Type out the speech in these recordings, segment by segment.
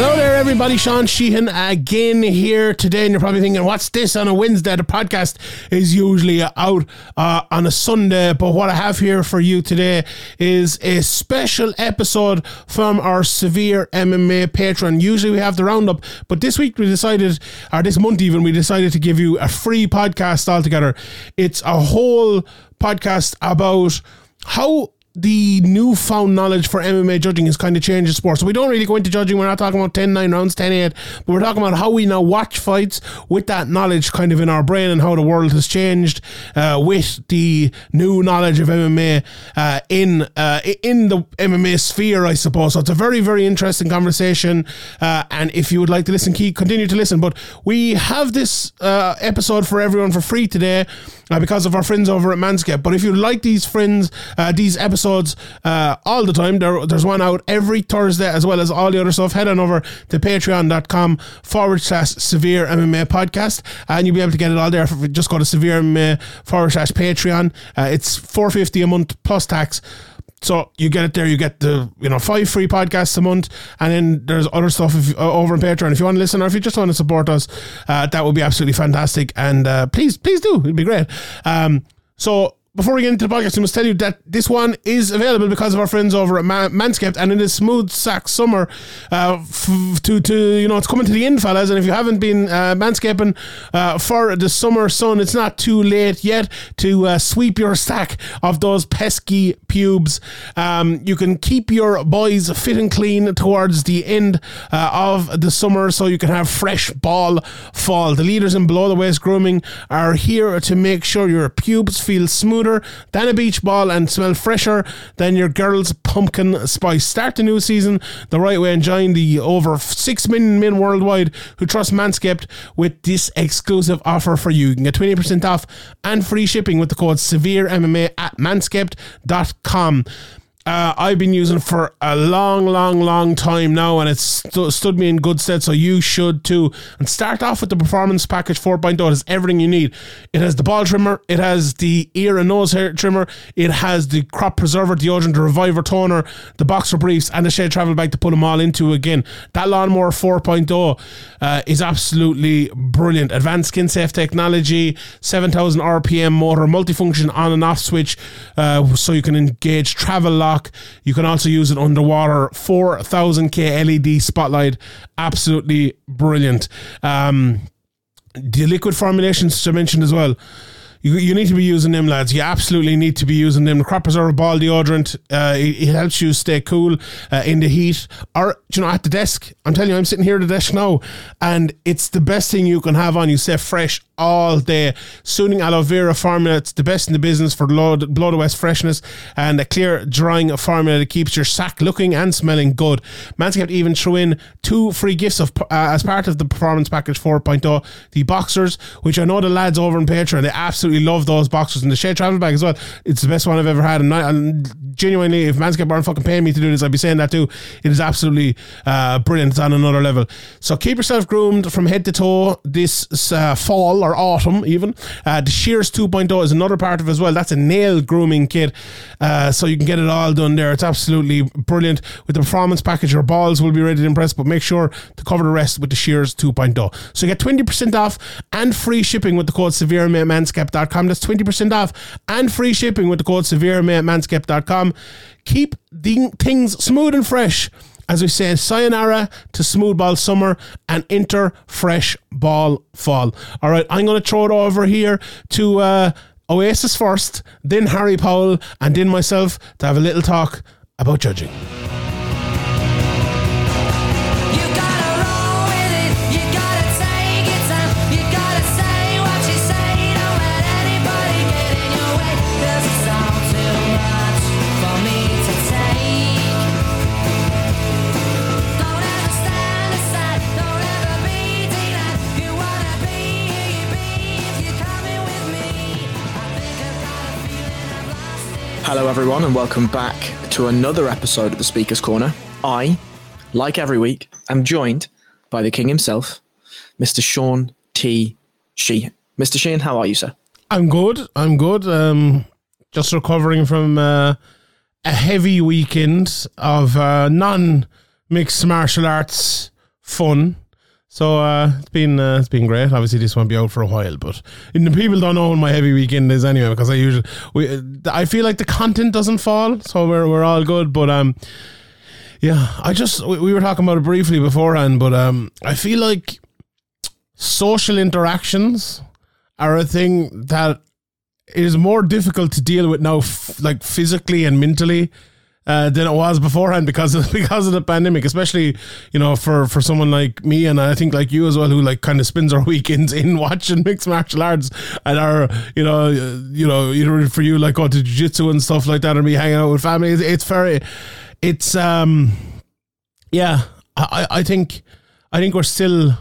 Hello there, everybody. Sean Sheehan again here today, and you're probably thinking, "What's this on a Wednesday?" The podcast is usually out uh, on a Sunday, but what I have here for you today is a special episode from our Severe MMA Patreon. Usually we have the roundup, but this week we decided, or this month even, we decided to give you a free podcast altogether. It's a whole podcast about how the newfound knowledge for MMA judging has kind of changed the sport. So we don't really go into judging. We're not talking about 10 9 rounds, 10 8, but we're talking about how we now watch fights with that knowledge kind of in our brain and how the world has changed uh, with the new knowledge of MMA uh, in uh, in the MMA sphere, I suppose. So it's a very, very interesting conversation. Uh, and if you would like to listen, keep, continue to listen. But we have this uh, episode for everyone for free today uh, because of our friends over at Manscaped. But if you like these friends, uh, these episodes uh, all the time, there, there's one out every Thursday as well as all the other stuff. Head on over to patreon.com forward slash severe MMA podcast and you'll be able to get it all there. Just go to severe MMA forward slash Patreon. Uh, it's 450 a month plus tax. So you get it there. You get the you know five free podcasts a month, and then there's other stuff if, uh, over on Patreon. If you want to listen or if you just want to support us, uh, that would be absolutely fantastic. And uh, please, please do. It'd be great. Um, so before we get into the podcast, I must tell you that this one is available because of our friends over at Manscaped, and it is smooth sack summer. Uh, f- to to you know, it's coming to the end, fellas. And if you haven't been uh, manscaping uh, for the summer sun, it's not too late yet to uh, sweep your sack of those pesky pubes. Um, you can keep your boys fit and clean towards the end uh, of the summer, so you can have fresh ball fall. The leaders in below the waist grooming are here to make sure your pubes feel smoother than a beach ball and smell fresher than your girl's pumpkin spice. Start the new season the right way and join the over 6 million men worldwide who trust Manscaped with this exclusive offer for you. You can get 20% off and free shipping with the code SEVEREMMA at manscaped.com uh, I've been using for a long, long, long time now, and it's st- stood me in good stead. So you should too. And start off with the Performance Package 4.0. It has everything you need. It has the ball trimmer, it has the ear and nose hair trimmer, it has the crop preserver deodorant, the reviver toner, the boxer briefs, and the shed travel bag to put them all into again. That lawnmower 4.0 uh, is absolutely brilliant. Advanced skin safe technology, 7000 RPM motor, multifunction on and off switch, uh, so you can engage travel lock you can also use it underwater. 4000K LED spotlight. Absolutely brilliant. Um, the liquid formulations I mentioned as well you, you need to be using them, lads. You absolutely need to be using them. The crop a ball deodorant, uh, it, it, helps you stay cool uh, in the heat. Or, you know, at the desk, I'm telling you, I'm sitting here at the desk now, and it's the best thing you can have on. You stay fresh all day. Soothing aloe vera formula, it's the best in the business for blow, blow west freshness and a clear drying formula that keeps your sack looking and smelling good. Manscaped even threw in two free gifts of uh, as part of the Performance Package 4.0, the boxers, which I know the lads over in Patreon, they absolutely absolutely love those boxers and the shed travel bag as well. It's the best one I've ever had. And, I, and genuinely, if Manscaped aren't fucking paying me to do this, I'd be saying that too. It is absolutely uh, brilliant. It's on another level. So keep yourself groomed from head to toe this uh, fall or autumn, even. Uh, the Shears 2.0 is another part of as well. That's a nail grooming kit. Uh, so you can get it all done there. It's absolutely brilliant. With the performance package, your balls will be ready to impress, but make sure to cover the rest with the Shears 2.0. So you get 20% off and free shipping with the code severe manscaped manscaped.com. That's 20% off and free shipping with the code SEVEREMMA at manscaped.com. Keep the things smooth and fresh as we say, sayonara to smooth ball summer and enter fresh ball fall. All right, I'm going to throw it over here to uh, Oasis first, then Harry Powell, and then myself to have a little talk about judging. Hello, everyone, and welcome back to another episode of the Speaker's Corner. I, like every week, am joined by the King himself, Mr. Sean T. Sheehan. Mr. Sheehan, how are you, sir? I'm good. I'm good. Um, just recovering from uh, a heavy weekend of uh, non mixed martial arts fun. So uh, it's been uh, it's been great. Obviously, this won't be out for a while, but the people don't know when my heavy weekend is anyway because I usually we I feel like the content doesn't fall, so we're we're all good. But um, yeah, I just we, we were talking about it briefly beforehand, but um, I feel like social interactions are a thing that is more difficult to deal with now, f- like physically and mentally uh, than it was beforehand because of because of the pandemic, especially you know for for someone like me and I think like you as well who like kind of spends our weekends in watching mixed martial arts and are you know uh, you know either for you like go to jiu-jitsu and stuff like that and me hanging out with family. It's, it's very it's um yeah I I think I think we're still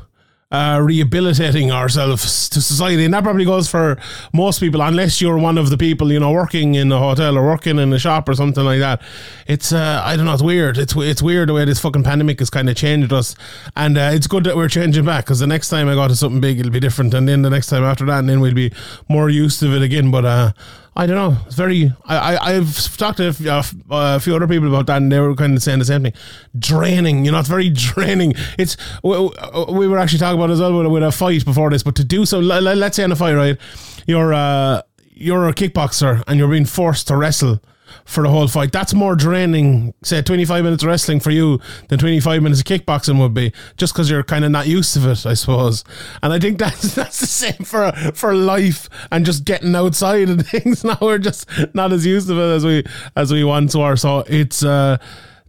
uh, rehabilitating ourselves to society. And that probably goes for most people, unless you're one of the people, you know, working in a hotel or working in a shop or something like that. It's, uh, I don't know, it's weird. It's, it's weird the way this fucking pandemic has kind of changed us. And uh, it's good that we're changing back because the next time I go to something big, it'll be different. And then the next time after that, and then we'll be more used to it again. But, uh, I don't know. It's very. I, I have talked to a few, other people about that, and they were kind of saying the same thing. Draining, you know, it's very draining. It's we, we were actually talking about as well with, with, a fight before this, but to do so, let, us say in a fight, right? You're uh, you're a kickboxer and you're being forced to wrestle for the whole fight. That's more draining, say, 25 minutes wrestling for you than 25 minutes of kickboxing would be, just because you're kind of not used to it, I suppose. And I think that's that's the same for for life and just getting outside and things. Now we're just not as used to it as we as we once were. So it's. Uh,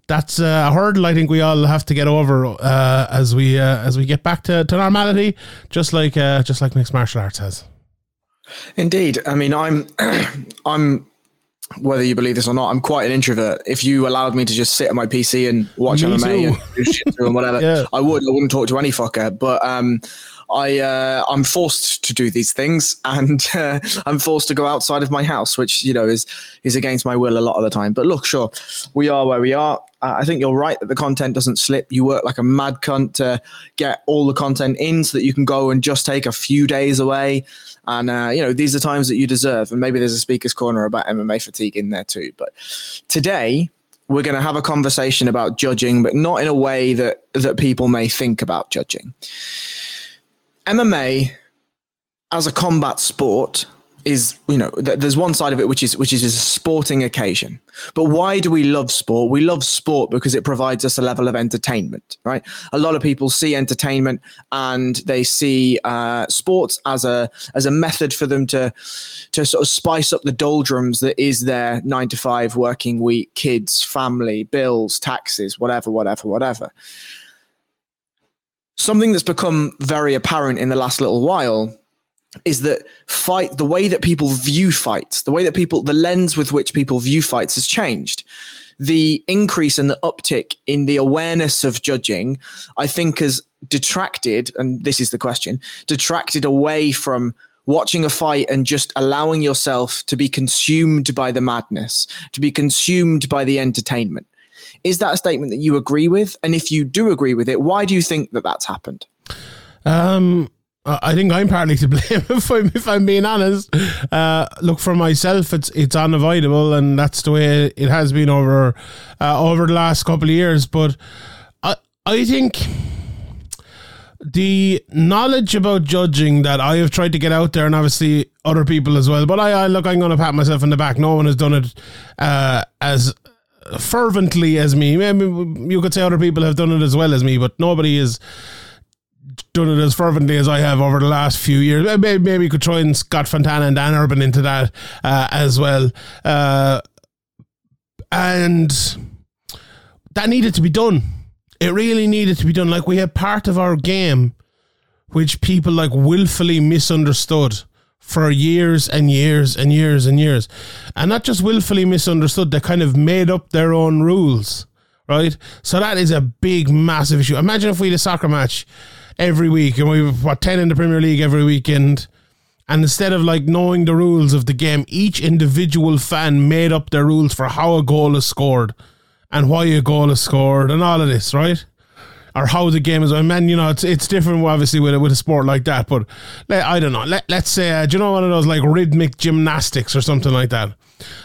that's a hurdle I think we all have to get over uh, as we uh, as we get back to, to normality, just like uh, just like mixed martial arts has. Indeed, I mean I'm I'm whether you believe this or not, I'm quite an introvert. If you allowed me to just sit at my PC and watch me MMA and, and whatever, yeah. I would. I wouldn't talk to any fucker. But um, I uh, I'm forced to do these things, and uh, I'm forced to go outside of my house, which you know is is against my will a lot of the time. But look, sure, we are where we are. Uh, I think you're right that the content doesn't slip. You work like a mad cunt to get all the content in, so that you can go and just take a few days away. And uh, you know these are times that you deserve. And maybe there's a speaker's corner about MMA fatigue in there too. But today we're going to have a conversation about judging, but not in a way that that people may think about judging. MMA as a combat sport is you know there's one side of it which is which is a sporting occasion. But why do we love sport? We love sport because it provides us a level of entertainment right? A lot of people see entertainment and they see uh, sports as a as a method for them to to sort of spice up the doldrums that is their nine to five working week kids family bills taxes whatever whatever whatever. Something that's become very apparent in the last little while is that fight the way that people view fights the way that people the lens with which people view fights has changed the increase and the uptick in the awareness of judging i think has detracted and this is the question detracted away from watching a fight and just allowing yourself to be consumed by the madness to be consumed by the entertainment is that a statement that you agree with? And if you do agree with it, why do you think that that's happened? Um, I think I'm partly to blame if I'm if I'm being honest. Uh, look for myself, it's it's unavoidable, and that's the way it has been over uh, over the last couple of years. But I I think the knowledge about judging that I have tried to get out there, and obviously other people as well. But I, I look, I'm going to pat myself in the back. No one has done it uh, as fervently as me. Maybe you could say other people have done it as well as me, but nobody has done it as fervently as I have over the last few years. Maybe, maybe you could try and Scott Fontana and Dan Urban into that uh, as well. Uh, and that needed to be done. It really needed to be done. Like we had part of our game which people like willfully misunderstood for years and years and years and years. And not just willfully misunderstood, they kind of made up their own rules, right? So that is a big, massive issue. Imagine if we had a soccer match every week and we have what 10 in the Premier League every weekend. And instead of like knowing the rules of the game, each individual fan made up their rules for how a goal is scored and why a goal is scored and all of this, right? or how the game is. I mean, you know, it's it's different obviously with with a sport like that. But I don't know. Let let's say, uh, do you know one of those like rhythmic gymnastics or something like that?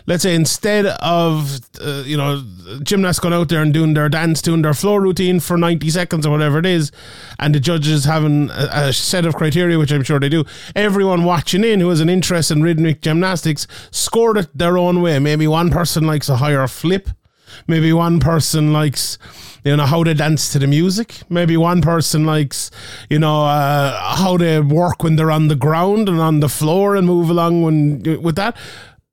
Let's say instead of uh, you know gymnasts going out there and doing their dance, doing their floor routine for ninety seconds or whatever it is, and the judges having a, a set of criteria, which I'm sure they do, everyone watching in who has an interest in rhythmic gymnastics scored it their own way. Maybe one person likes a higher flip, maybe one person likes you know how they dance to the music. Maybe one person likes you know uh, how they work when they're on the ground and on the floor and move along when with that.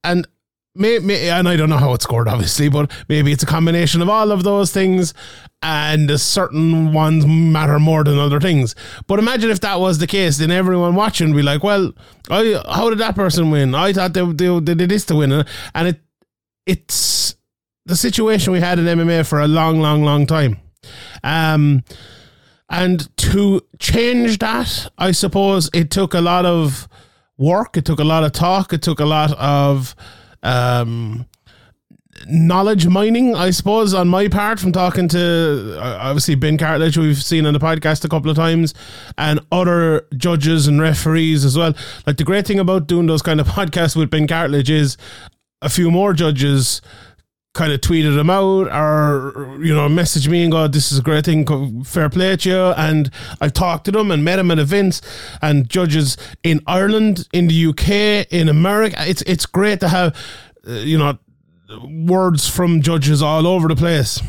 And may, may, and I don't know how it's scored, obviously, but maybe it's a combination of all of those things, and certain ones matter more than other things. But imagine if that was the case, then everyone watching would be like, "Well, I, how did that person win? I thought they, they, they did this to win," and it it's the situation we had in MMA for a long, long, long time. Um, and to change that, I suppose it took a lot of work. It took a lot of talk. It took a lot of um, knowledge mining, I suppose, on my part from talking to uh, obviously Ben Cartlidge, we've seen on the podcast a couple of times, and other judges and referees as well. Like the great thing about doing those kind of podcasts with Ben Cartlidge is a few more judges kind of tweeted them out or you know message me and go this is a great thing fair play to you. And I've talked to them and met them at events and judges in Ireland in the UK in America. It's it's great to have uh, you know words from judges all over the place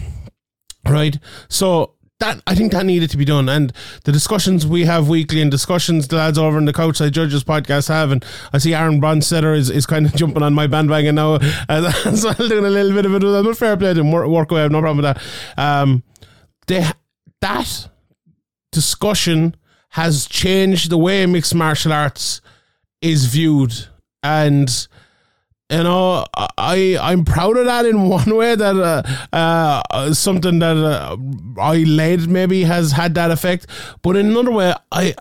right? So that I think that needed to be done. And the discussions we have weekly and discussions the lads over in the Couchside Judges podcast have, and I see Aaron Bronsteter is, is kind of jumping on my bandwagon now as well, doing a little bit of it. I'm fair play to work, work away, I have no problem with that. Um, they, that discussion has changed the way mixed martial arts is viewed. And you know, I I'm proud of that in one way that uh, uh, something that uh, I led maybe has had that effect, but in another way, I.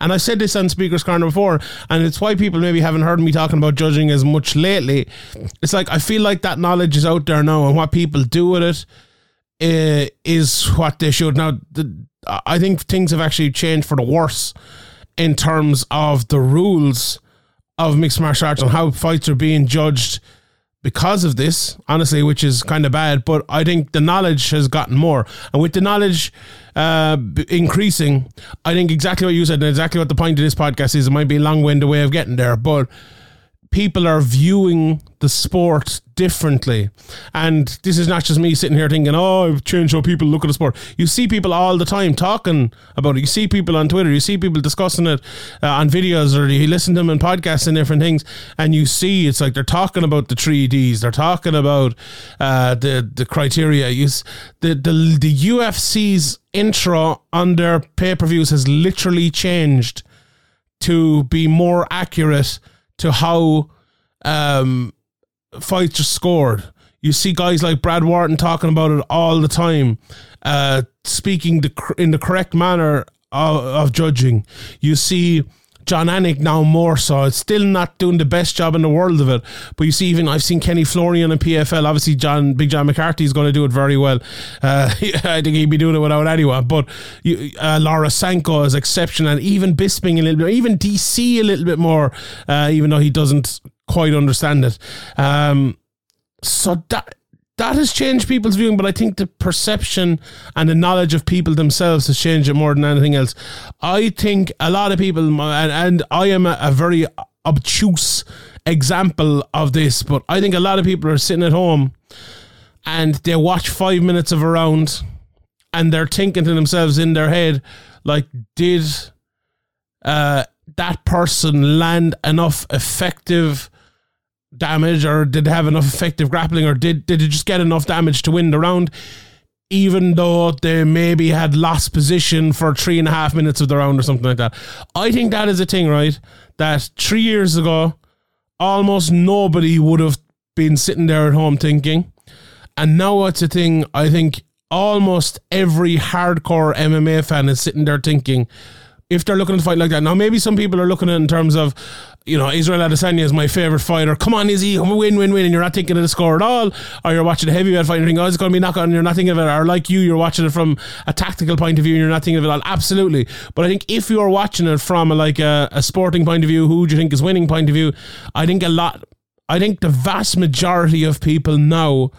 And I said this on Speaker's Corner before, and it's why people maybe haven't heard me talking about judging as much lately. It's like I feel like that knowledge is out there now, and what people do with it uh, is what they should. Now, the, I think things have actually changed for the worse in terms of the rules of mixed martial arts and how fights are being judged because of this, honestly, which is kind of bad. But I think the knowledge has gotten more, and with the knowledge uh, increasing, I think exactly what you said, and exactly what the point of this podcast is. It might be a long-winded way of getting there, but people are viewing the sport differently. And this is not just me sitting here thinking, oh, I've changed how people look at the sport. You see people all the time talking about it. You see people on Twitter. You see people discussing it uh, on videos or you listen to them in podcasts and different things. And you see it's like they're talking about the 3Ds. They're talking about uh, the, the criteria. You, the, the, the UFC's intro on their pay-per-views has literally changed to be more accurate to how um, fights are scored. You see guys like Brad Wharton talking about it all the time, uh, speaking the, in the correct manner of, of judging. You see Jon Anik now more so. It's still not doing the best job in the world of it. But you see, even I've seen Kenny Florian in PFL. Obviously, John Big John McCarthy is going to do it very well. Uh, I think he'd be doing it without anyone. But you, uh, Laura Sanko is exceptional. And even Bisping a little bit, even DC a little bit more, uh, even though he doesn't quite understand it. Um, so that that has changed people's viewing, but I think the perception and the knowledge of people themselves has changed it more than anything else. I think a lot of people, and, and I am a, a very obtuse example of this, but I think a lot of people are sitting at home and they watch five minutes of a round and they're thinking to themselves in their head, like, did uh, that person land enough effective damage or did have enough effective grappling or did did it just get enough damage to win the round? Even though they maybe had lost position for three and a half minutes of the round or something like that. I think that is a thing right? That three years ago almost nobody would have been sitting there at home thinking. And now it's a thing i think almost every hardcore mma fan is sitting there thinking if they're looking to fight like that. Now, maybe some people are looking in terms of, you know, Israel Adesanya is my favorite fighter. Come on, Izzy, win, win, win, and you're not thinking of the score at all. Or you're watching a heavyweight fight and thinking, oh, it's going to be knockout, and you're not thinking of it. Or like you, you're watching it from a tactical point of view and you're not thinking of it at all. Absolutely. But I think if you're watching it from a, like a, a sporting point of view, who do you think is winning point of view, I think a lot I think the vast majority of people now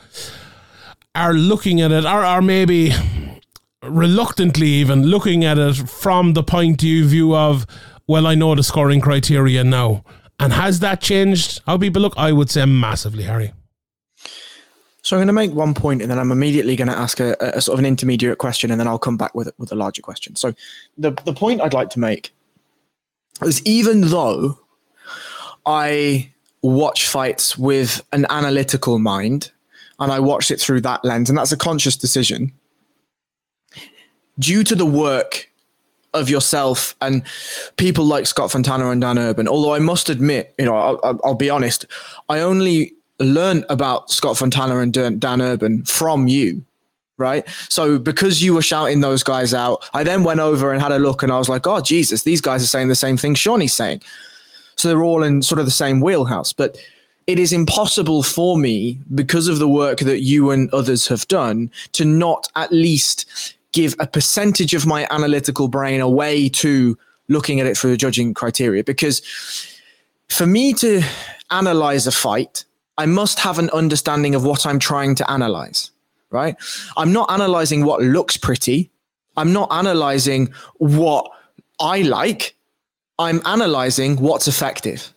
are looking at it, or, or maybe reluctantly even looking at it from the point of view of, well, I know the scoring criteria now. And has that changed how people look? I would say massively, Harry. So I'm going to make one point, and then I'm immediately going to ask a, a, sort of an intermediate question, and then I'll come back with with a larger question. So the the point I'd like to make is even though I watch fights with an analytical mind, and I watch it through that lens, and that's a conscious decision. Due to the work of yourself and people like Scott Fontana and Dan Urban, although I must admit, you know, I'll, I'll be honest, I only learned about Scott Fontana and Dan Urban from you, right? So because you were shouting those guys out, I then went over and had a look and I was like, oh, Jesus, these guys are saying the same thing Shawnee's saying. So they're all in sort of the same wheelhouse. But it is impossible for me, because of the work that you and others have done, to not at least give a percentage of my analytical brain away to looking at it through the judging criteria. Because for me to analyze a fight, I must have an understanding of what I'm trying to analyze, right? I'm not analyzing what looks pretty. I'm not analyzing what I like. I'm analyzing what's effective.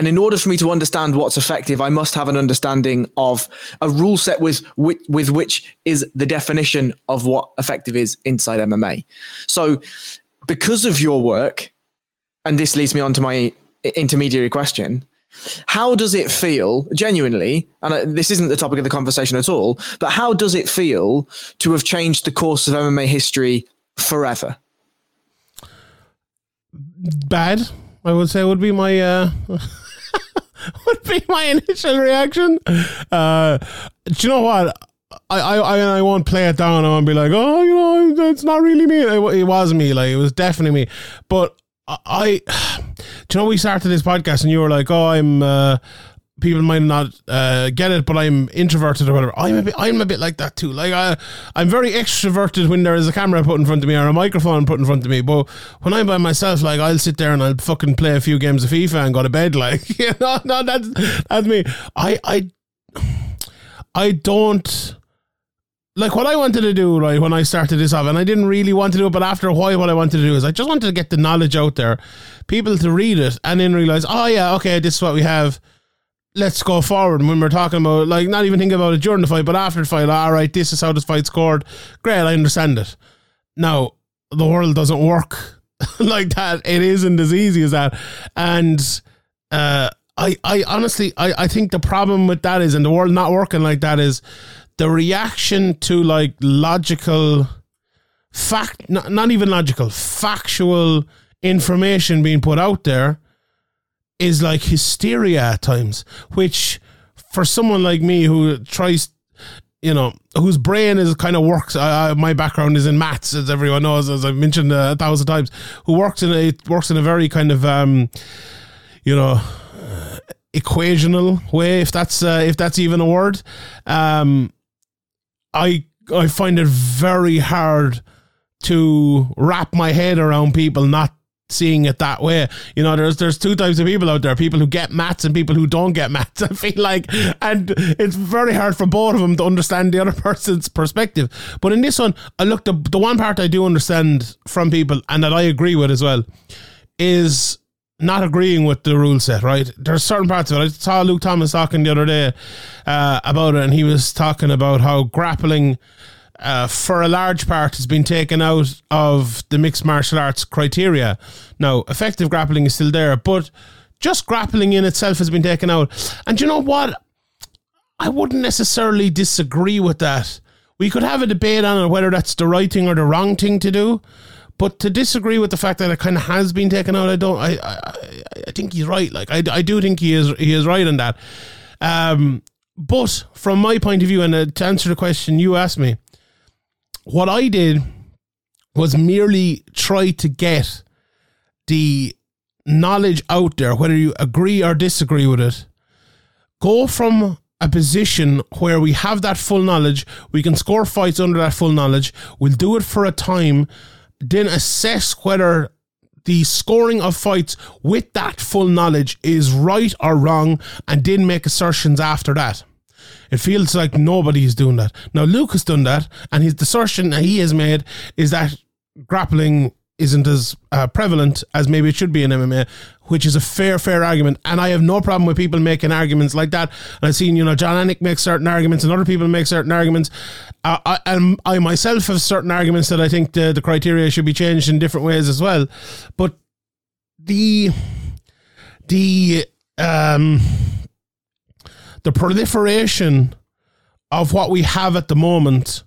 And in order for me to understand what's effective, I must have an understanding of a rule set with, with, with which is the definition of what effective is inside MMA. So, because of your work, and this leads me on to my intermediary question, how does it feel, genuinely, and this isn't the topic of the conversation at all, but how does it feel to have changed the course of MMA history forever? Bad, I would say, would be my. Uh... would be my initial reaction. Uh, do you know what? I, I, I won't play it down. I won't be like, oh, you know, it's not really me. It, it was me. Like, it was definitely me. But I, do you know, we started this podcast and you were like, oh, I'm, uh, people might not uh, get it, but I'm introverted or whatever. I'm a bit, I'm a bit like that too. Like I, I'm very extroverted when there is a camera put in front of me or a microphone put in front of me. But when I'm by myself, like I'll sit there and I'll fucking play a few games of FIFA and go to bed. Like you know, no, that's that's me. I, I, I don't like what I wanted to do, right, when I started this off, and I didn't really want to do it, but after a while, what I wanted to do is I just wanted to get the knowledge out there, people to read it, and then realize, oh, yeah, okay, this is what we have. Let's go forward. And when we're talking about, like, not even thinking about it during the fight, but after the fight, all right, this is how this fight scored. Great, I understand it. Now, the world doesn't work like that. It isn't as easy as that. And, uh, I, I honestly, I, I think the problem with that is, and the world not working like that is, the reaction to like logical fact not, not even logical factual information being put out there is like hysteria at times which for someone like me who tries you know whose brain is kind of works I, my background is in maths as everyone knows as i've mentioned uh, a thousand times who works in a works in a very kind of um you know equational way if that's uh, if that's even a word. Um I I find it very hard to wrap my head around people not seeing it that way. You know, there's there's two types of people out there: people who get mats and people who don't get mats. I feel like, and it's very hard for both of them to understand the other person's perspective. But in this one, I look the the one part I do understand from people and that I agree with as well is not agreeing with the rule set, right? There's certain parts of it. I saw Luke Thomas talking the other day uh, about it, and he was talking about how grappling, uh, for a large part, has been taken out of the mixed martial arts criteria. Now, effective grappling is still there, but just grappling in itself has been taken out. And you know what? I wouldn't necessarily disagree with that. We could have a debate on whether that's the right thing or the wrong thing to do. But to disagree with the fact that it kind of has been taken out, I don't. I, I, I think he's right. Like I, I do think he is. He is right in that. Um, but from my point of view, and uh, to answer the question you asked me, what I did was merely try to get the knowledge out there, whether you agree or disagree with it. Go from a position where we have that full knowledge, we can score fights under that full knowledge. We'll do it for a time then assess whether the scoring of fights with that full knowledge is right or wrong and didn't make assertions after that. It feels like nobody's doing that. Now, Luke has done that, and his assertion that he has made is that grappling isn't as uh, prevalent as maybe it should be in MMA, which is a fair, fair argument. And I have no problem with people making arguments like that. And I've seen, you know, Jon Anik make certain arguments and other people make certain arguments. Uh, I, and I myself have certain arguments that I think the, the criteria should be changed in different ways as well. But the, the, um, the proliferation of what we have at the moment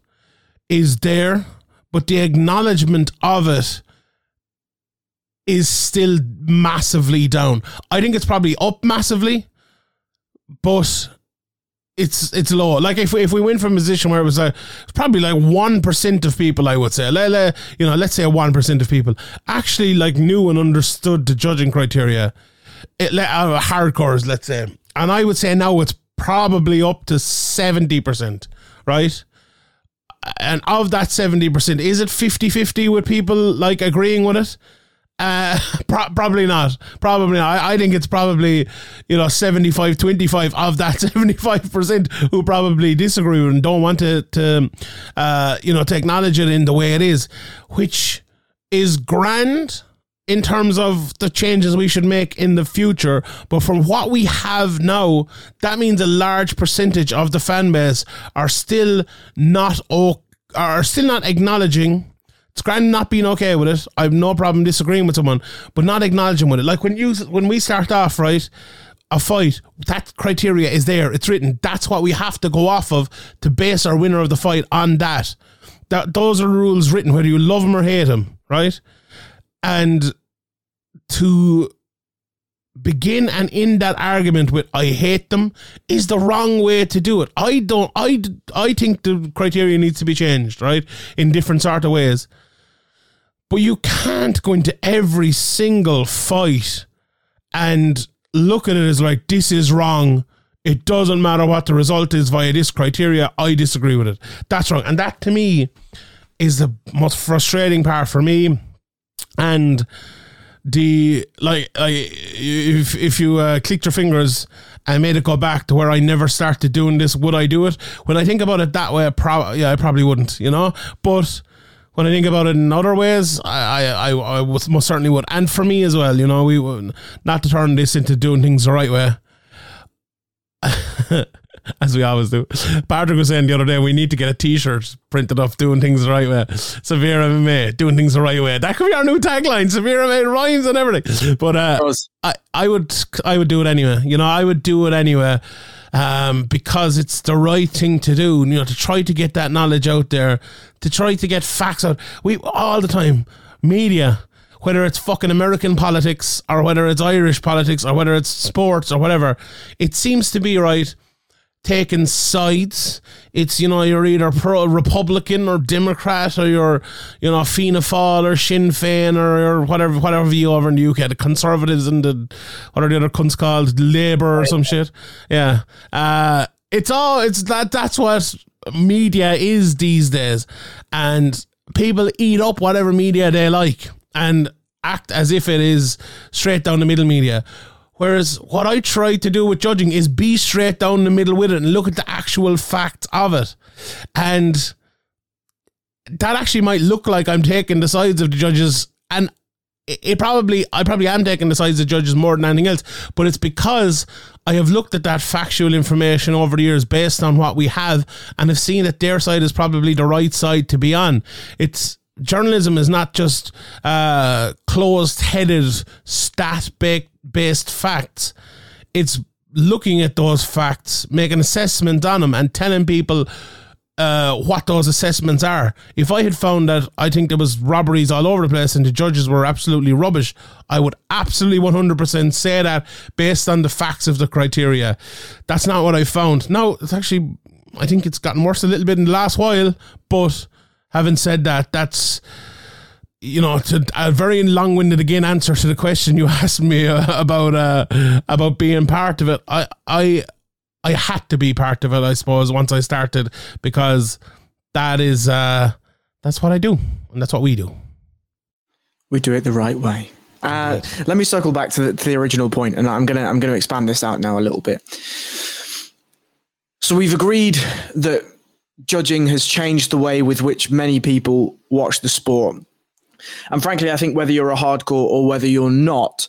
is there, but the acknowledgement of it is still massively down. I think it's probably up massively, but it's it's low. Like if we, if we went from a position where it was like it's probably like one percent of people, I would say, le, le, you know, let's say one percent of people actually like knew and understood the judging criteria. It let uh, hardcores, let's say, and I would say now it's probably up to seventy percent, right? And of that seventy percent, is it 50-50 with people like agreeing with it? Uh, pro- probably not. Probably not. I, I, think it's probably, you know, 75 25 of that 75% who probably disagree and don't want to, to uh, you know, to acknowledge it in the way it is, which is grand in terms of the changes we should make in the future. But from what we have now, that means a large percentage of the fan base are still not, are still not acknowledging it's grand not being okay with it. I have no problem disagreeing with someone, but not acknowledging with it. Like when you when we start off, right, a fight, that criteria is there. It's written. That's what we have to go off of to base our winner of the fight on that. That those are rules written, whether you love them or hate them, right? And to begin and end that argument with I hate them is the wrong way to do it. I don't I I think the criteria needs to be changed, right? In different sort of ways. But you can't go into every single fight and look at it as like, this is wrong. It doesn't matter what the result is via this criteria. I disagree with it. That's wrong. And that to me is the most frustrating part for me. And the like, like if if you uh, clicked your fingers and made it go back to where I never started doing this, would I do it? When I think about it that way, pro- yeah, I probably wouldn't, you know. But when I think about it in other ways, I, I, I, I most certainly would. And for me as well, you know, we not to turn this into doing things the right way. as we always do. Patrick was saying the other day, we need to get a T-shirt printed up doing things the right way. Severe MMA, doing things the right way. That could be our new tagline. Severe MMA rhymes and everything. But uh, I, I would, I would do it anyway. You know, I would do it anyway um, because it's the right thing to do. You know, to try to get that knowledge out there, to try to get facts out. We all the time media. Whether it's fucking American politics or whether it's Irish politics or whether it's sports or whatever, it seems to be right taking sides. It's you know you're either pro Republican or Democrat or you're you know Fianna Fáil or Sinn Féin or, or whatever whatever you over in the UK the Conservatives and the what are the other cunts called? Labour or some shit. Yeah, uh, it's all it's that that's what media is these days, and people eat up whatever media they like and act as if it is straight down the middle media Whereas what I try to do with judging is be straight down the middle with it and look at the actual facts of it. And that actually might look like I'm taking the sides of the judges and it probably I probably am taking the sides of the judges more than anything else, but it's because I have looked at that factual information over the years based on what we have and have seen that their side is probably the right side to be on. It's journalism is not just uh, closed-headed, stat-based facts. It's looking at those facts, making assessment on them, and telling people uh, what those assessments are. If I had found that I think there was robberies all over the place and the judges were absolutely rubbish, I would absolutely 100% say that based on the facts of the criteria. That's not what I found. Now, it's actually, I think it's gotten worse a little bit in the last while, but having said that, that's you know, to a very long-winded again answer to the question you asked me uh, about uh, about being part of it. I I I had to be part of it, I suppose, once I started because that is uh, that's what I do and that's what we do. We do it the right way. Uh, let me circle back to the, to the original point, and I'm gonna I'm gonna expand this out now a little bit. So we've agreed that judging has changed the way with which many people watch the sport, and frankly, I think whether you're a hardcore or whether you're not,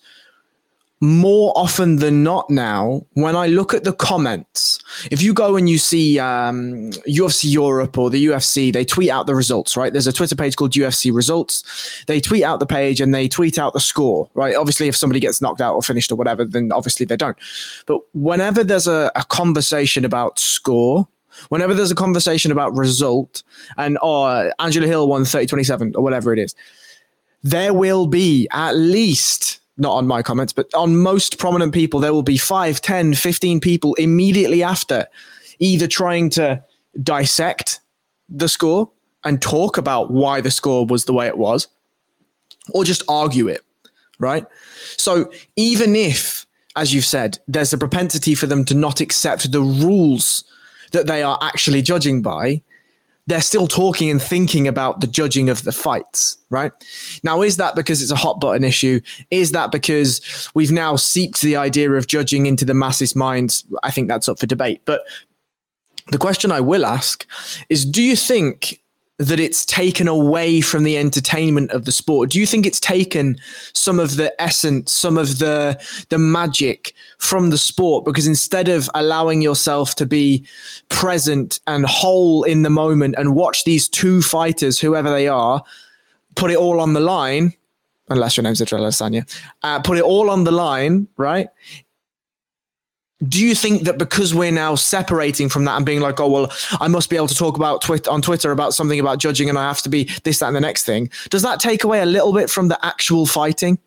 more often than not now, when I look at the comments, if you go and you see um, UFC Europe or the UFC, they tweet out the results, right? There's a Twitter page called UFC Results. They tweet out the page and they tweet out the score, right? Obviously, if somebody gets knocked out or finished or whatever, then obviously they don't. But whenever there's a, a conversation about score, whenever there's a conversation about result, and oh, Angela Hill won 30 27 or whatever it is, there will be at least not on my comments, but on most prominent people, there will be 5, 10, 15 people immediately after either trying to dissect the score and talk about why the score was the way it was, or just argue it, right? So even if, as you've said, there's a propensity for them to not accept the rules that they are actually judging by, they're still talking and thinking about the judging of the fights, right? Now, is that because it's a hot button issue? Is that because we've now seeped the idea of judging into the masses' minds? I think that's up for debate. But the question I will ask is do you think that it's taken away from the entertainment of the sport? Do you think it's taken some of the essence, some of the the magic from the sport? Because instead of allowing yourself to be present and whole in the moment and watch these two fighters, whoever they are, put it all on the line, unless your name's Israel Adesanya, uh, put it all on the line, right? Do you think that because we're now separating from that and being like, oh well, I must be able to talk about Twitter on Twitter about something about judging, and I have to be this, that, and the next thing? Does that take away a little bit from the actual fighting?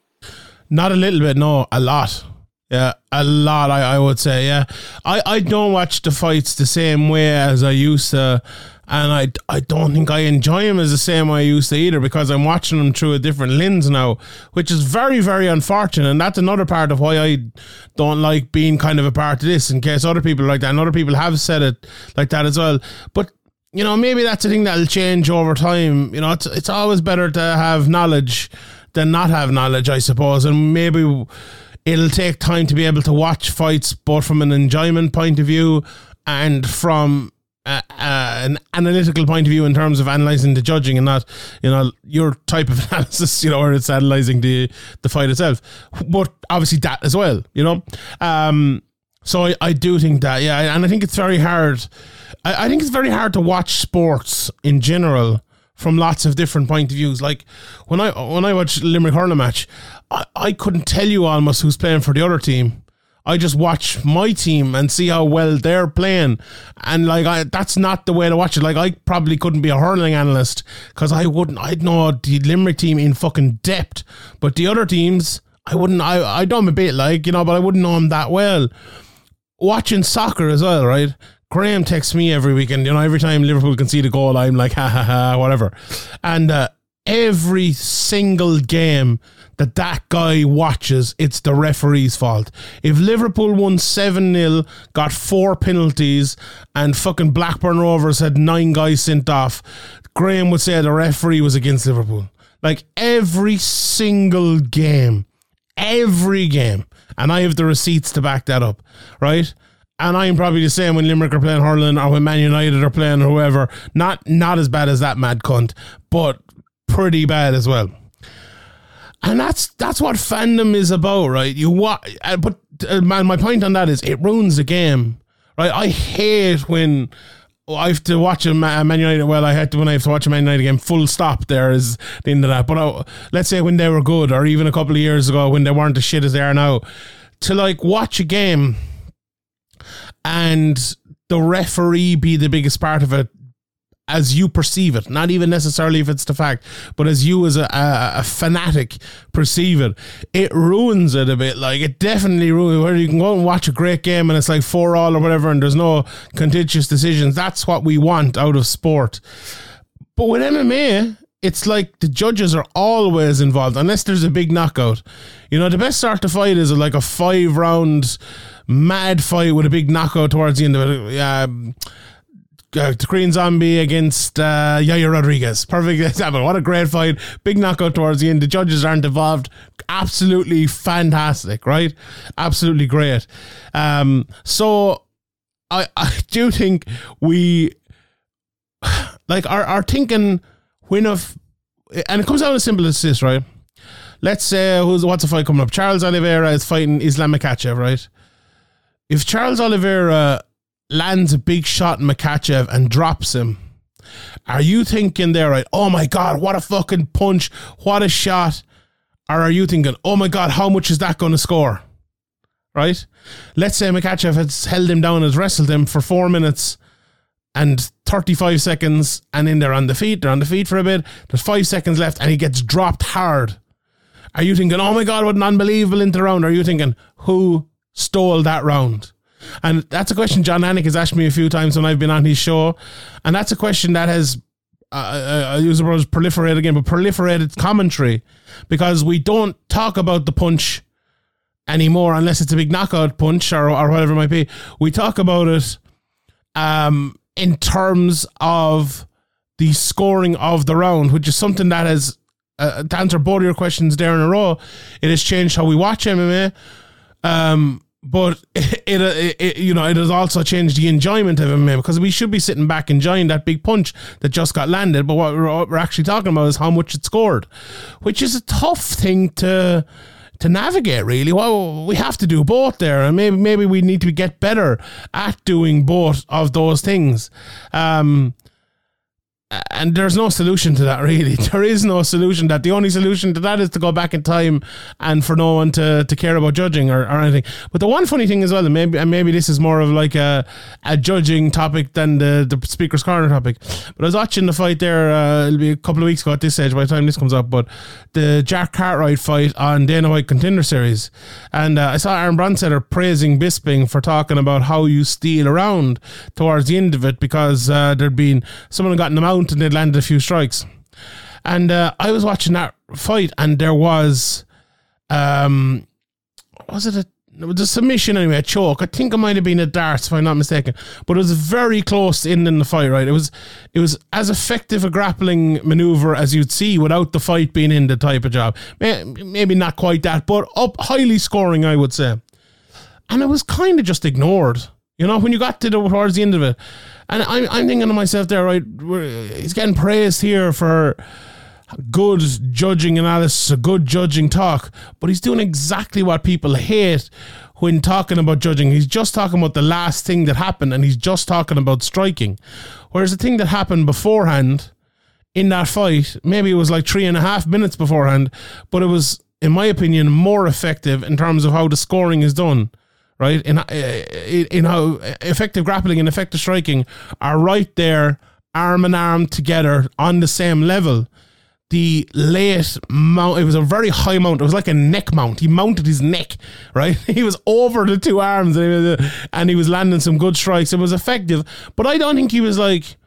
Not a little bit, no, a lot. Yeah, a lot. I, I would say. Yeah, I, I don't watch the fights the same way as I used to and I, I don't think I enjoy him as the same way I used to either because I'm watching him through a different lens now, which is very, very unfortunate. And that's another part of why I don't like being kind of a part of this, in case other people like that, and other people have said it like that as well. But you know, maybe that's a thing that'll change over time. You know, it's it's always better to have knowledge than not have knowledge, I suppose, and maybe. It'll take time to be able to watch fights both from an enjoyment point of view and from uh, an analytical point of view in terms of analyzing the judging and not you know your type of analysis you know or it's analyzing the the fight itself. But obviously that as well you know? Um so I, I do think that yeah and I think it's very hard I, I think it's very hard to watch sports in general from lots of different point of views. Like when I when I watch Limerick hurling match, I, I couldn't tell you almost who's playing for the other team I just watch my team and see how well they're playing. And like, I, that's not the way to watch it. Like, I probably couldn't be a hurling analyst because I wouldn't, I'd know the Limerick team in fucking depth. But the other teams, I wouldn't, I, I know them a bit, like, you know, but I wouldn't know them that well. Watching soccer as well, right? Graham texts me every weekend. You know, every time Liverpool can see the goal, I'm like, ha ha ha, whatever. And uh, every single game that that guy watches, it's the referee's fault. If Liverpool won 7 0, got four penalties, and fucking Blackburn Rovers had nine guys sent off, Graham would say the referee was against Liverpool. Like every single game, every game. And I have the receipts to back that up, right? And I'm probably the same when Limerick are playing hurling or when Man United are playing or whoever. Not not as bad as that mad cunt, but pretty bad as well and that's that's what fandom is about, right? You what? Uh, but uh, man, my point on that is it ruins the game, right? I hate when I have to watch a Man United. Well, I had to when I have to watch a Man United game. Full stop. There is the end of that. But uh, let's say when they were good, or even a couple of years ago when they weren't as shit as they are now, to like watch a game and the referee be the biggest part of it as you perceive it, not even necessarily if it's the fact, but as you as a, a, a, fanatic perceive it, it ruins it a bit. Like it definitely ruins where you can go and watch a great game and it's like four all or whatever, and there's no contentious decisions. That's what we want out of sport. But with MMA, it's like the judges are always involved unless there's a big knockout. You know, the best start to fight is like a five round mad fight with a big knockout towards the end of it. Um, uh, Korean Zombie against uh, Yair Rodriguez. Perfect example. What a great fight. Big knockout towards the end. The judges aren't involved. Absolutely fantastic, right? Absolutely great. Um, so I, I do think we like our, our thinking when of and it comes out as simple as this, right? Let's say who's what's the fight coming up? Charles Oliveira is fighting Islam Makhachev, right? If Charles Oliveira lands a big shot in Makhachev and drops him, are you thinking there, right? Oh my God, what a fucking punch. What a shot. Or are you thinking, oh my God, how much is that going to score? Right? Let's say Makhachev has held him down, has wrestled him for four minutes and 35 seconds, and then they're on the feet, they're on the feet for a bit. There's five seconds left, and he gets dropped hard. Are you thinking, oh my God, what an unbelievable into round? Or are you thinking, who stole that round? And that's a question Jon Anik has asked me a few times when I've been on his show. And that's a question that has, I use the word proliferate again, but proliferated commentary because we don't talk about the punch anymore unless it's a big knockout punch or, or whatever it might be. We talk about it um, in terms of the scoring of the round, which is something that has, uh, to answer both of your questions there in a row, it has changed how we watch MMA. Um, but it, it, it, you know it has also changed the enjoyment of MMA because we should be sitting back enjoying that big punch that just got landed. But what we're, what we're actually talking about is how much it scored which is a tough thing to to navigate really. Well we have to do both there and maybe maybe we need to get better at doing both of those things. Um and there's no solution to that really. There is no solution that. The only solution to that is to go back in time and for no one to, to care about judging or, or anything. But the one funny thing as well and maybe and maybe this is more of like a, a judging topic than the, the speaker's corner topic but I was watching the fight there uh, it'll be a couple of weeks ago at this stage by the time this comes up but the Jack Cartwright fight on Dana White Contender Series. And uh, I saw Aaron Bronsteter praising Bisping for talking about how you steal around towards the end of it because uh, there'd been someone gotten them out and they'd landed a few strikes. And uh, I was watching that fight, and there was, um, was it a it was a submission anyway, a choke. I think it might have been a D'Arce, if I'm not mistaken. But it was very close in in the fight, right? It was it was as effective a grappling maneuver as you'd see without the fight being in the type of job. Maybe not quite that, but up highly scoring, I would say. And it was kind of just ignored. You know, when you got to the towards the end of it, and I'm I'm thinking to myself there, right? He's getting praised here for good judging analysis, a good judging talk, but he's doing exactly what people hate when talking about judging. He's just talking about the last thing that happened, and he's just talking about striking. Whereas the thing that happened beforehand in that fight, maybe it was like three and a half minutes beforehand, but it was, in my opinion, more effective in terms of how the scoring is done right? In, uh, in how effective grappling and effective striking are right there, arm in arm together on the same level. The late mount, it was a very high mount. It was like a neck mount. He mounted his neck, right? He was over the two arms and he was, and he was landing some good strikes. It was effective, but I don't think he was like.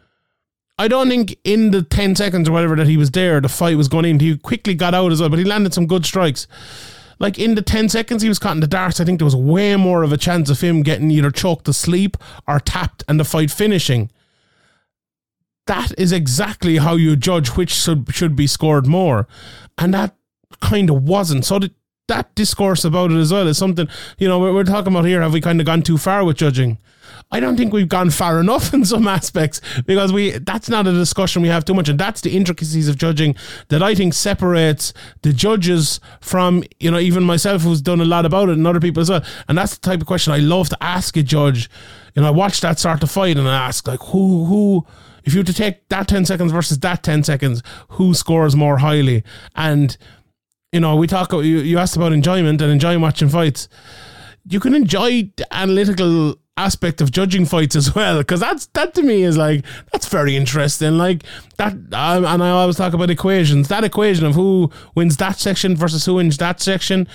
I don't think in the 10 seconds or whatever that he was there, the fight was going in. He quickly got out as well, but he landed some good strikes like in the 10 seconds he was caught in the D'Arce, I think there was way more of a chance of him getting either choked to sleep or tapped and the fight finishing. That is exactly how you judge which should, should be scored more. And that kind of wasn't. So the, that discourse about it as well is something, you know, we're, we're talking about here. Have we kind of gone too far with judging? I don't think we've gone far enough in some aspects because we that's not a discussion we have too much, and that's the intricacies of judging that I think separates the judges from you know even myself who's done a lot about it and other people as well. And that's the type of question I love to ask a judge. You know, I watch that start to fight and I ask like who who if you were to take that 10 seconds versus that 10 seconds, who scores more highly? And, you know, we talk, you, you asked about enjoyment and enjoying watching fights. You can enjoy the analytical aspect of judging fights as well because that's that to me is like that's very interesting like that um, and I always talk about equations that equation of who wins that section versus who wins that section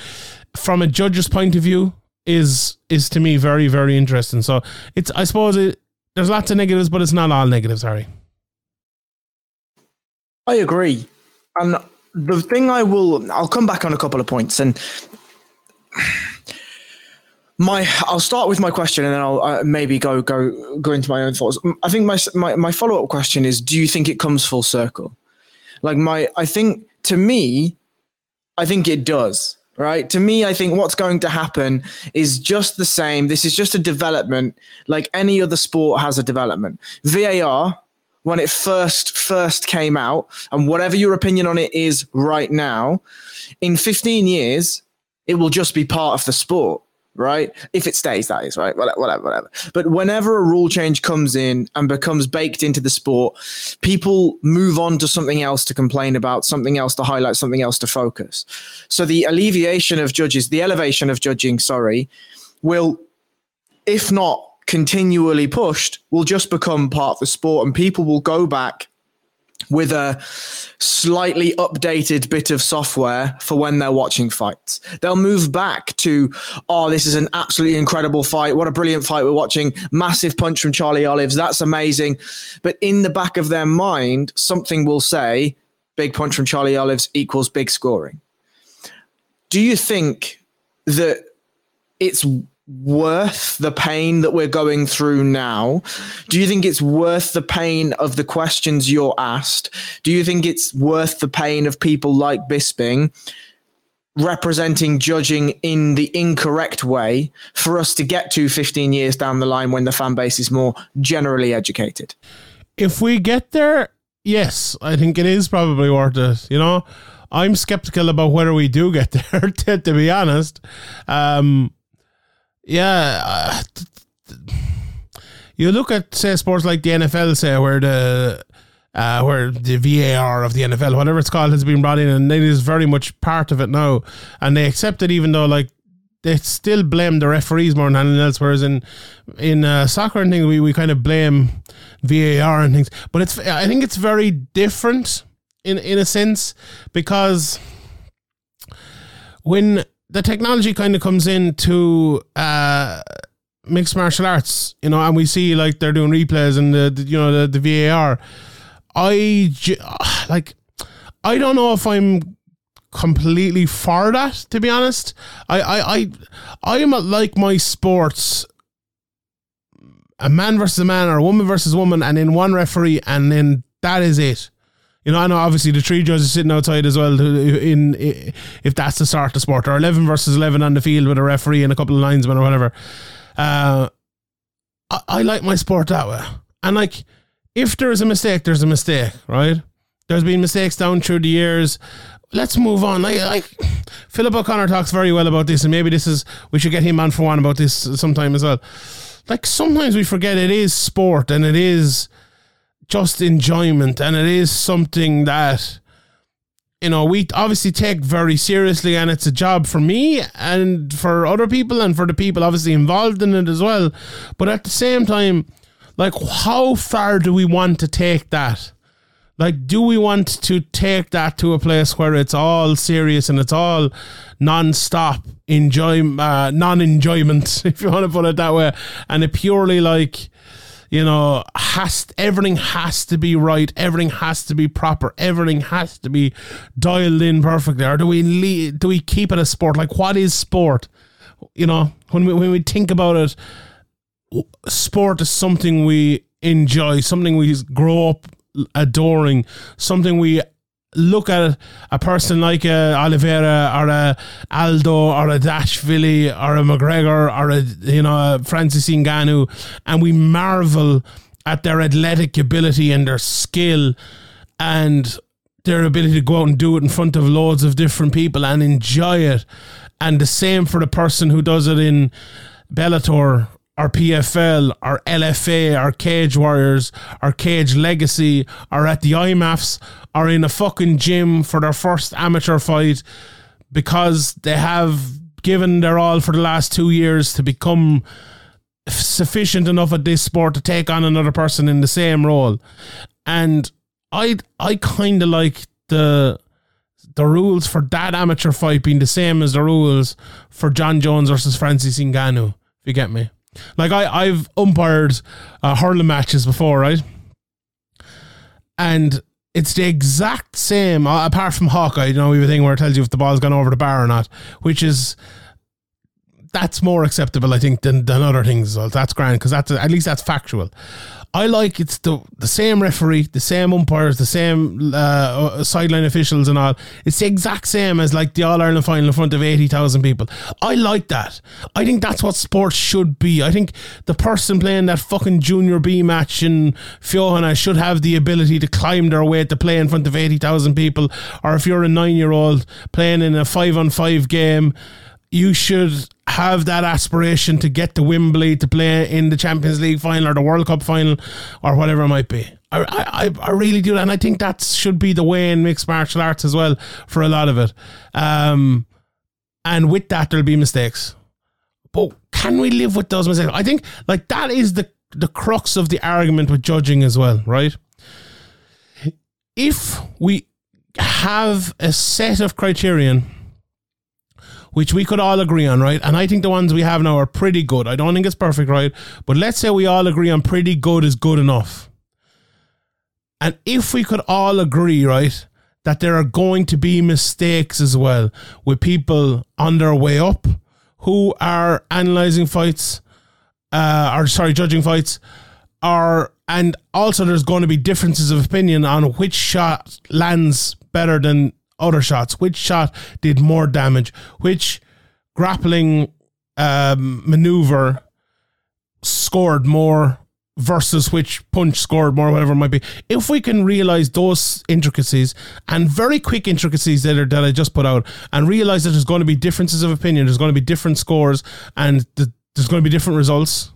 from a judge's point of view is is to me very very interesting so it's I suppose it, there's lots of negatives but it's not all negatives Sorry. I agree and the thing I will I'll come back on a couple of points and my I'll start with my question and then I'll uh, maybe go go go into my own thoughts. I think my my, my follow up question is: Do you think it comes full circle? Like my, I think to me, I think it does. Right to me, I think what's going to happen is just the same. This is just a development, like any other sport has a development. VAR, when it first first came out, and whatever your opinion on it is right now, in 15 years, it will just be part of the sport right? If it stays, that is, right? Whatever, whatever. But whenever a rule change comes in and becomes baked into the sport, people move on to something else to complain about, something else to highlight, something else to focus. So the alleviation of judges, the elevation of judging, sorry, will, if not continually pushed, will just become part of the sport and people will go back with a slightly updated bit of software for when they're watching fights. They'll move back to, oh, this is an absolutely incredible fight. What a brilliant fight we're watching. Massive punch from Charlie Olives. That's amazing. But in the back of their mind, something will say, big punch from Charlie Olives equals big scoring. Do you think that it's worth the pain that we're going through now? Do you think it's worth the pain of the questions you're asked? Do you think it's worth the pain of people like Bisping representing judging in the incorrect way for us to get to 15 years down the line when the fan base is more generally educated? If we get there, yes, I think it is probably worth it. You know, I'm skeptical about whether we do get there, to, to be honest. Um, yeah. Uh, you look at say sports like the NFL, say where the uh, where the VAR of the NFL, whatever it's called, has been brought in, and it is very much part of it now, and they accept it, even though like they still blame the referees more than anything else. Whereas in in uh, soccer and things, we, we kind of blame VAR and things, but it's I think it's very different in in a sense because when the technology kind of comes into uh, mixed martial arts, you know, and we see like they're doing replays and the, the you know the, the VAR. I like, I don't know if I'm completely for that. To be honest, I I I I am like my sports. A man versus a man or a woman versus a woman, and then one referee, and then that is it. You know, I know obviously the three judges sitting outside as well. In, in if that's the start of sport, or eleven versus eleven on the field with a referee and a couple of linesmen or whatever. Uh, I, I like my sport that way, and like if there is a mistake, there's a mistake, right? There's been mistakes down through the years. Let's move on. Like Philip O'Connor talks very well about this, and maybe this is we should get him on for one about this sometime as well. Like sometimes we forget it is sport and it is just enjoyment, and it is something that you know we obviously take very seriously, and it's a job for me and for other people, and for the people obviously involved in it as well. But at the same time, like, how far do we want to take that? Like, do we want to take that to a place where it's all serious and it's all non-stop enjoy, uh, non-enjoyment, if you want to put it that way, and it purely like you know, has everything has to be right, everything has to be proper, everything has to be dialed in perfectly, or do we le- do we keep it a sport? Like, what is sport? You know, when we when we think about it, sport is something we enjoy, something we grow up adoring, something we look at a person like a Oliveira or a Aldo or a Dashvili or a McGregor or a you know a Francis Ngannou, and we marvel at their athletic ability and their skill and their ability to go out and do it in front of loads of different people and enjoy it. And the same for the person who does it in Bellator our PFL, our LFA, our Cage Warriors, our Cage Legacy, are at the IMMAFs, are in a fucking gym for their first amateur fight because they have given their all for the last two years to become sufficient enough at this sport to take on another person in the same role. And I I kind of like the the rules for that amateur fight being the same as the rules for Jon Jones versus Francis Ngannou. If you get me. Like I, I've umpired uh, hurling matches before, right? And it's the exact same, uh, apart from Hawkeye. You know, we have a thing where it tells you if the ball's gone over the bar or not, which is that's more acceptable, I think, than, than other things well. That's grand because that's at least that's factual. I like it's the the same referee, the same umpires, the same uh, uh sideline officials and all. It's the exact same as like the All Ireland final in front of eighty thousand people. I like that. I think that's what sports should be. I think the person playing that fucking junior B match in Fiona should have the ability to climb their way to play in front of eighty thousand people. Or if you're a nine year old playing in a five on five game you should have that aspiration to get to Wembley to play in the Champions League final or the World Cup final or whatever it might be. I, I, I really do. And I think that should be the way in mixed martial arts as well for a lot of it. Um, and with that, there'll be mistakes. But can we live with those mistakes? I think like that is the, the crux of the argument with judging as well, right? If we have a set of criterion which we could all agree on, right? And I think the ones we have now are pretty good. I don't think it's perfect, right? But let's say we all agree on pretty good is good enough. And if we could all agree, right, that there are going to be mistakes as well with people on their way up who are analyzing fights, uh, or sorry, judging fights, are and also there's going to be differences of opinion on which shot lands better than other shots? Which shot did more damage? Which grappling um, maneuver scored more versus which punch scored more, whatever it might be. If we can realize those intricacies and very quick intricacies that are that I just put out, and realize that there's going to be differences of opinion, there's going to be different scores, and the, there's going to be different results.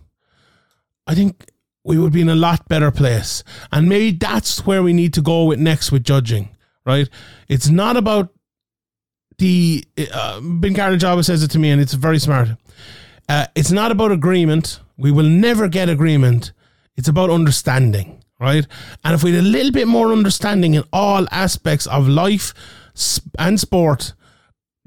I think we would be in a lot better place, and maybe that's where we need to go with next with judging right? It's not about the. Uh, Ben always says it to me, and it's very smart. Uh, it's not about agreement. We will never get agreement. It's about understanding, right? And if we had a little bit more understanding in all aspects of life and sport,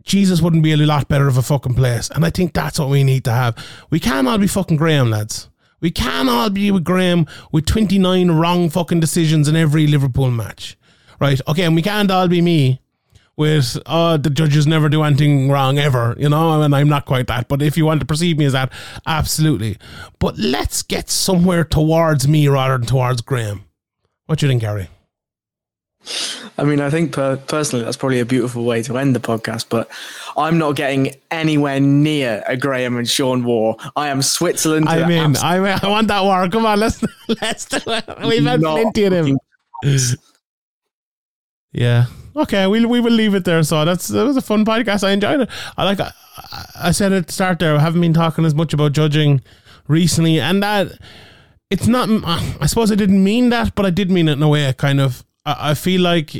Jesus wouldn't be a lot better of a fucking place. And I think that's what we need to have. We can't be fucking Graham, lads. We can't be with Graham with 29 wrong fucking decisions in every Liverpool match right? Okay, and we can't all be me with oh the judges never do anything wrong ever, you know, and I'm not quite that. But if you want to perceive me as that, absolutely. But let's get somewhere towards me rather than towards Graham. What do you think, Gary? I mean, I think per- personally that's probably a beautiful way to end the podcast, but I'm not getting anywhere near a Graham and Sean war. I am Switzerland. I mean, I, I want that war. Come on, let's let's do it. We've had plenty of them. Yeah. Okay, we we will leave it there. So that's that was a fun podcast. I enjoyed it. I like. I, I said at the start there. I haven't been talking as much about judging recently, and that it's not. I suppose I didn't mean that, but I did mean it in a way. Kind of. I feel like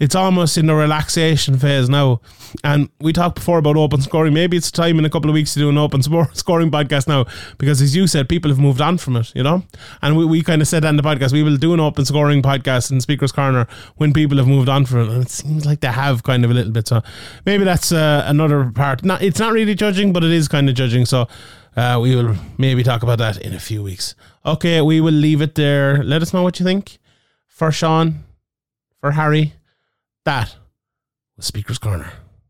it's almost in the relaxation phase now. And we talked before about open scoring. Maybe it's time in a couple of weeks to do an open scoring podcast now because, as you said, people have moved on from it, you know? And we, we kind of said in the podcast. We will do an open scoring podcast in Speaker's Corner when people have moved on from it. And it seems like they have kind of a little bit. So maybe that's uh, another part. Not, it's not really judging, but it is kind of judging. So uh, we will maybe talk about that in a few weeks. Okay, we will leave it there. Let us know what you think. For Sean, for Harry. That was Speaker's Corner.